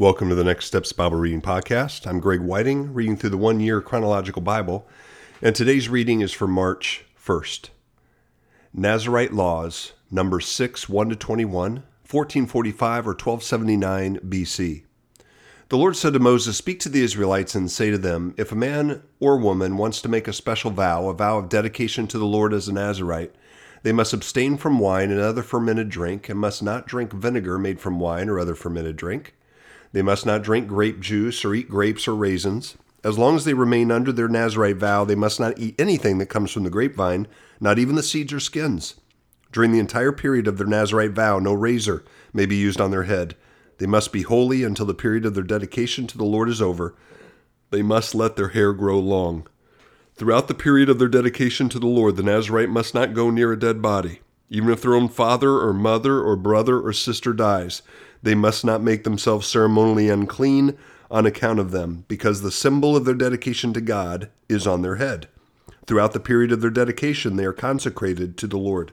Welcome to the Next Steps Bible Reading Podcast. I'm Greg Whiting, reading through the one year chronological Bible, and today's reading is for March 1st. Nazirite Laws, number 6, 1 to 21, 1445 or 1279 BC. The Lord said to Moses, Speak to the Israelites and say to them, If a man or woman wants to make a special vow, a vow of dedication to the Lord as a Nazirite, they must abstain from wine and other fermented drink, and must not drink vinegar made from wine or other fermented drink they must not drink grape juice or eat grapes or raisins. As long as they remain under their Nazirite vow, they must not eat anything that comes from the grapevine, not even the seeds or skins. During the entire period of their Nazirite vow, no razor may be used on their head. They must be holy until the period of their dedication to the Lord is over. They must let their hair grow long. Throughout the period of their dedication to the Lord, the Nazirite must not go near a dead body. Even if their own father or mother or brother or sister dies, they must not make themselves ceremonially unclean on account of them, because the symbol of their dedication to God is on their head. Throughout the period of their dedication, they are consecrated to the Lord.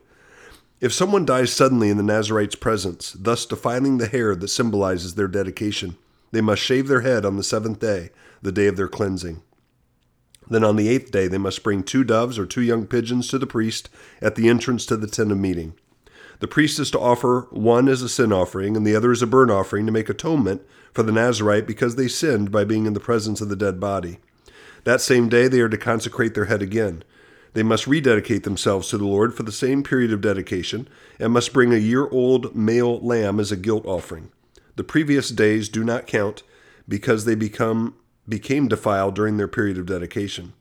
If someone dies suddenly in the Nazirite's presence, thus defiling the hair that symbolizes their dedication, they must shave their head on the seventh day, the day of their cleansing. Then on the eighth day, they must bring two doves or two young pigeons to the priest at the entrance to the tent of meeting. The priest is to offer one as a sin offering and the other as a burnt offering to make atonement for the Nazirite because they sinned by being in the presence of the dead body. That same day they are to consecrate their head again. They must rededicate themselves to the Lord for the same period of dedication and must bring a year old male lamb as a guilt offering. The previous days do not count because they become became defiled during their period of dedication.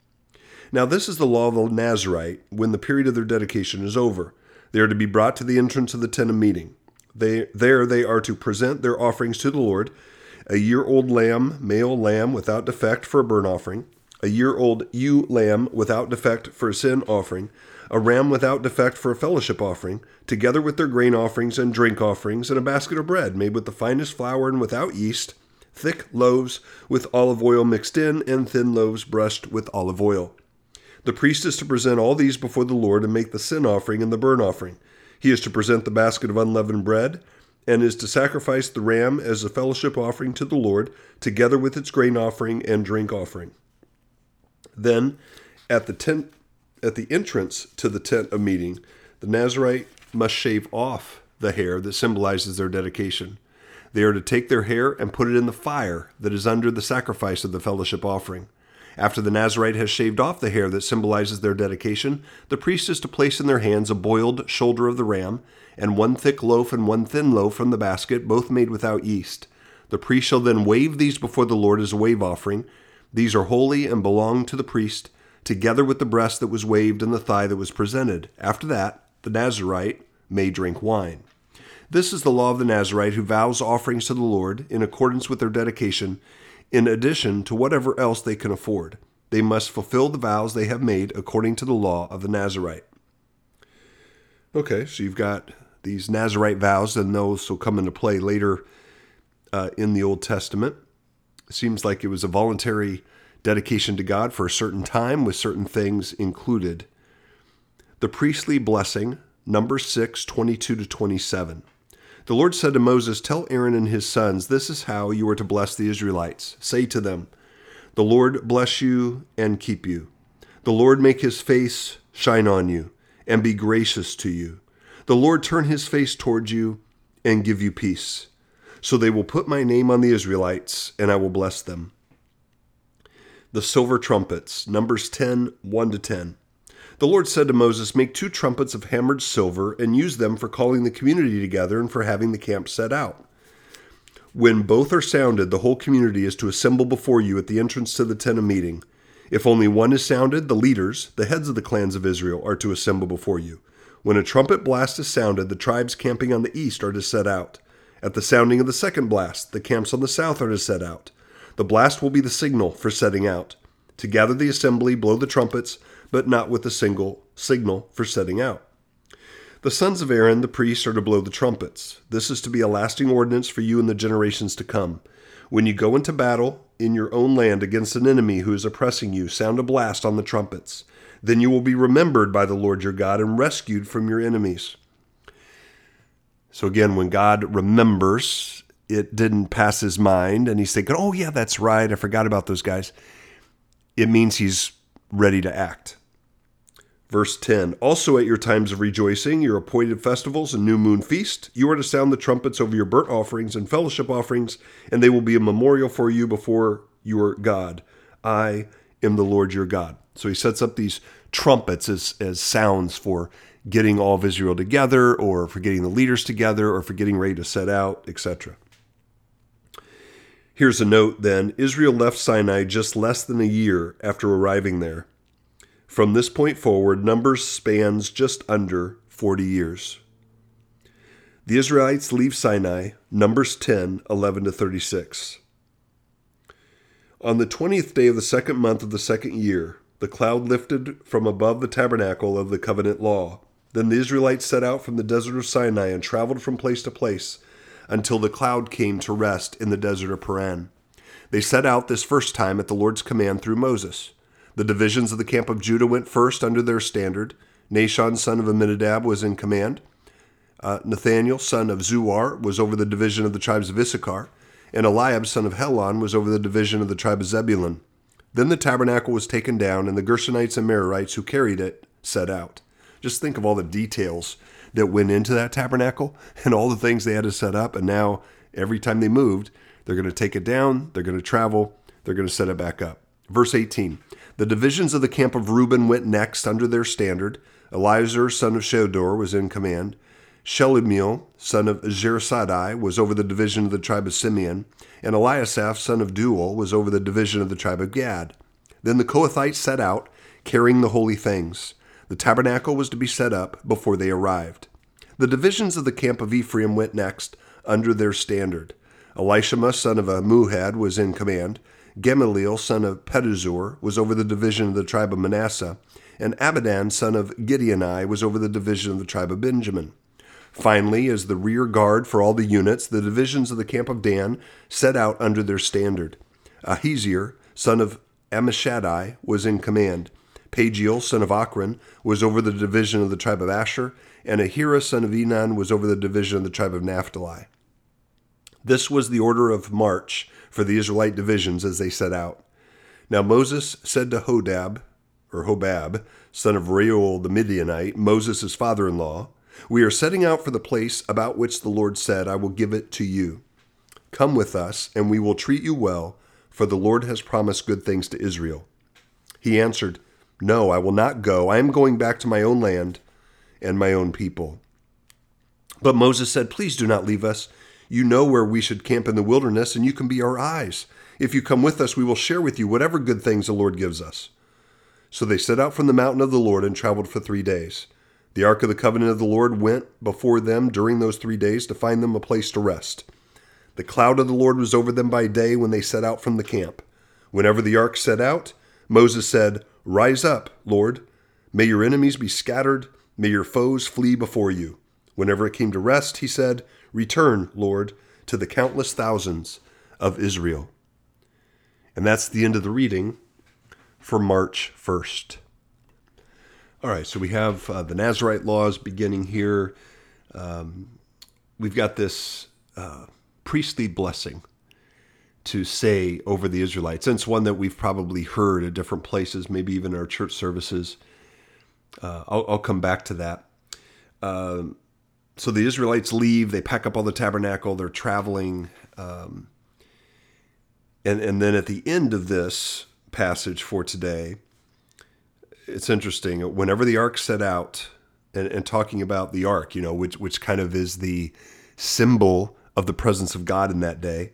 Now this is the law of the Nazirite when the period of their dedication is over. They are to be brought to the entrance of the tent of meeting. They, there they are to present their offerings to the Lord a year old lamb, male lamb without defect for a burnt offering, a year old ewe lamb without defect for a sin offering, a ram without defect for a fellowship offering, together with their grain offerings and drink offerings, and a basket of bread made with the finest flour and without yeast, thick loaves with olive oil mixed in, and thin loaves brushed with olive oil. The priest is to present all these before the Lord and make the sin offering and the burnt offering. He is to present the basket of unleavened bread and is to sacrifice the ram as a fellowship offering to the Lord, together with its grain offering and drink offering. Then, at the tent, at the entrance to the tent of meeting, the Nazirite must shave off the hair that symbolizes their dedication. They are to take their hair and put it in the fire that is under the sacrifice of the fellowship offering. After the Nazirite has shaved off the hair that symbolizes their dedication, the priest is to place in their hands a boiled shoulder of the ram, and one thick loaf and one thin loaf from the basket, both made without yeast. The priest shall then wave these before the Lord as a wave offering. These are holy and belong to the priest, together with the breast that was waved and the thigh that was presented. After that, the Nazirite may drink wine. This is the law of the Nazirite who vows offerings to the Lord in accordance with their dedication in addition to whatever else they can afford. They must fulfill the vows they have made according to the law of the Nazirite. Okay, so you've got these Nazirite vows, and those will come into play later uh, in the Old Testament. It seems like it was a voluntary dedication to God for a certain time with certain things included. The priestly blessing, number 6, 22 to 27. The Lord said to Moses, Tell Aaron and his sons, this is how you are to bless the Israelites. Say to them, The Lord bless you and keep you. The Lord make his face shine on you and be gracious to you. The Lord turn his face toward you and give you peace. So they will put my name on the Israelites, and I will bless them. The silver trumpets, Numbers 10 1 to 10. The Lord said to Moses, Make two trumpets of hammered silver and use them for calling the community together and for having the camp set out. When both are sounded, the whole community is to assemble before you at the entrance to the tent of meeting. If only one is sounded, the leaders, the heads of the clans of Israel, are to assemble before you. When a trumpet blast is sounded, the tribes camping on the east are to set out. At the sounding of the second blast, the camps on the south are to set out. The blast will be the signal for setting out. To gather the assembly, blow the trumpets, but not with a single signal for setting out. The sons of Aaron, the priests, are to blow the trumpets. This is to be a lasting ordinance for you and the generations to come. When you go into battle in your own land against an enemy who is oppressing you, sound a blast on the trumpets. Then you will be remembered by the Lord your God and rescued from your enemies. So, again, when God remembers, it didn't pass his mind and he's thinking, oh, yeah, that's right. I forgot about those guys. It means he's ready to act. Verse 10 Also at your times of rejoicing, your appointed festivals and new moon feast, you are to sound the trumpets over your burnt offerings and fellowship offerings, and they will be a memorial for you before your God. I am the Lord your God. So he sets up these trumpets as, as sounds for getting all of Israel together, or for getting the leaders together, or for getting ready to set out, etc. Here's a note then Israel left Sinai just less than a year after arriving there. From this point forward, Numbers spans just under 40 years. The Israelites leave Sinai, Numbers 10 11 to 36. On the 20th day of the second month of the second year, the cloud lifted from above the tabernacle of the covenant law. Then the Israelites set out from the desert of Sinai and traveled from place to place until the cloud came to rest in the desert of Paran. They set out this first time at the Lord's command through Moses. The divisions of the camp of Judah went first under their standard. Nahshon, son of Amminadab, was in command. Uh, Nathaniel, son of Zuar, was over the division of the tribes of Issachar. And Eliab, son of Helon, was over the division of the tribe of Zebulun. Then the tabernacle was taken down, and the Gershonites and Merarites who carried it set out. Just think of all the details that went into that tabernacle and all the things they had to set up. And now, every time they moved, they're going to take it down, they're going to travel, they're going to set it back up. Verse 18 The divisions of the camp of Reuben went next under their standard. Eliezer, son of Shedeur, was in command. Shelumiel, son of Zurishaddai, was over the division of the tribe of Simeon, and Eliasaph, son of Deuel, was over the division of the tribe of Gad. Then the Kohathites set out, carrying the holy things. The tabernacle was to be set up before they arrived. The divisions of the camp of Ephraim went next, under their standard. Elishama, son of Ammihud, was in command. Gamaliel, son of Pedahzur, was over the division of the tribe of Manasseh, and Abidan, son of Gideoni, was over the division of the tribe of Benjamin. Finally, as the rear guard for all the units, the divisions of the camp of Dan set out under their standard. Ahiezer, son of Ammishaddai, was in command. Pagiel, son of Okran, was over the division of the tribe of Asher, and Ahira, son of Enan, was over the division of the tribe of Naphtali. This was the order of march for the Israelite divisions as they set out. Now Moses said to Hodab, or Hobab, son of Reuel the Midianite, Moses' father in law, We are setting out for the place about which the Lord said, I will give it to you. Come with us, and we will treat you well, for the Lord has promised good things to Israel. He answered, No, I will not go. I am going back to my own land and my own people. But Moses said, Please do not leave us. You know where we should camp in the wilderness, and you can be our eyes. If you come with us, we will share with you whatever good things the Lord gives us. So they set out from the mountain of the Lord and traveled for three days. The ark of the covenant of the Lord went before them during those three days to find them a place to rest. The cloud of the Lord was over them by day when they set out from the camp. Whenever the ark set out, Moses said, Rise up, Lord. May your enemies be scattered. May your foes flee before you. Whenever it came to rest, he said, Return, Lord, to the countless thousands of Israel. And that's the end of the reading for March 1st. All right, so we have uh, the Nazirite laws beginning here. Um, we've got this uh, priestly blessing to say over the Israelites. And it's one that we've probably heard at different places, maybe even in our church services. Uh, I'll, I'll, come back to that. Um, so the Israelites leave, they pack up all the tabernacle, they're traveling. Um, and, and then at the end of this passage for today, it's interesting. Whenever the ark set out, and, and talking about the ark, you know, which, which kind of is the symbol of the presence of God in that day.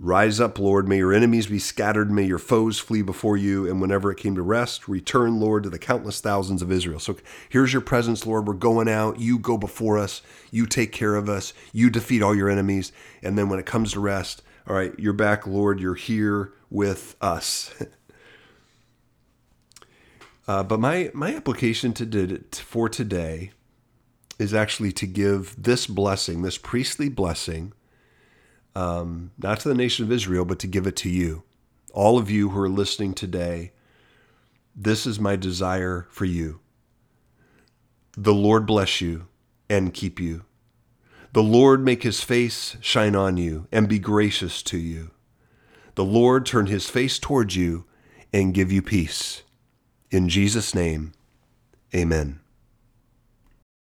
Rise up, Lord. May your enemies be scattered. May your foes flee before you. And whenever it came to rest, return, Lord, to the countless thousands of Israel. So here's your presence, Lord. We're going out. You go before us. You take care of us. You defeat all your enemies. And then when it comes to rest, all right, you're back, Lord. You're here with us. uh, but my, my application to, for today is actually to give this blessing, this priestly blessing, um, not to the nation of Israel, but to give it to you. All of you who are listening today, this is my desire for you. The Lord bless you and keep you. The Lord make his face shine on you and be gracious to you. The Lord turn his face towards you and give you peace. In Jesus' name, amen.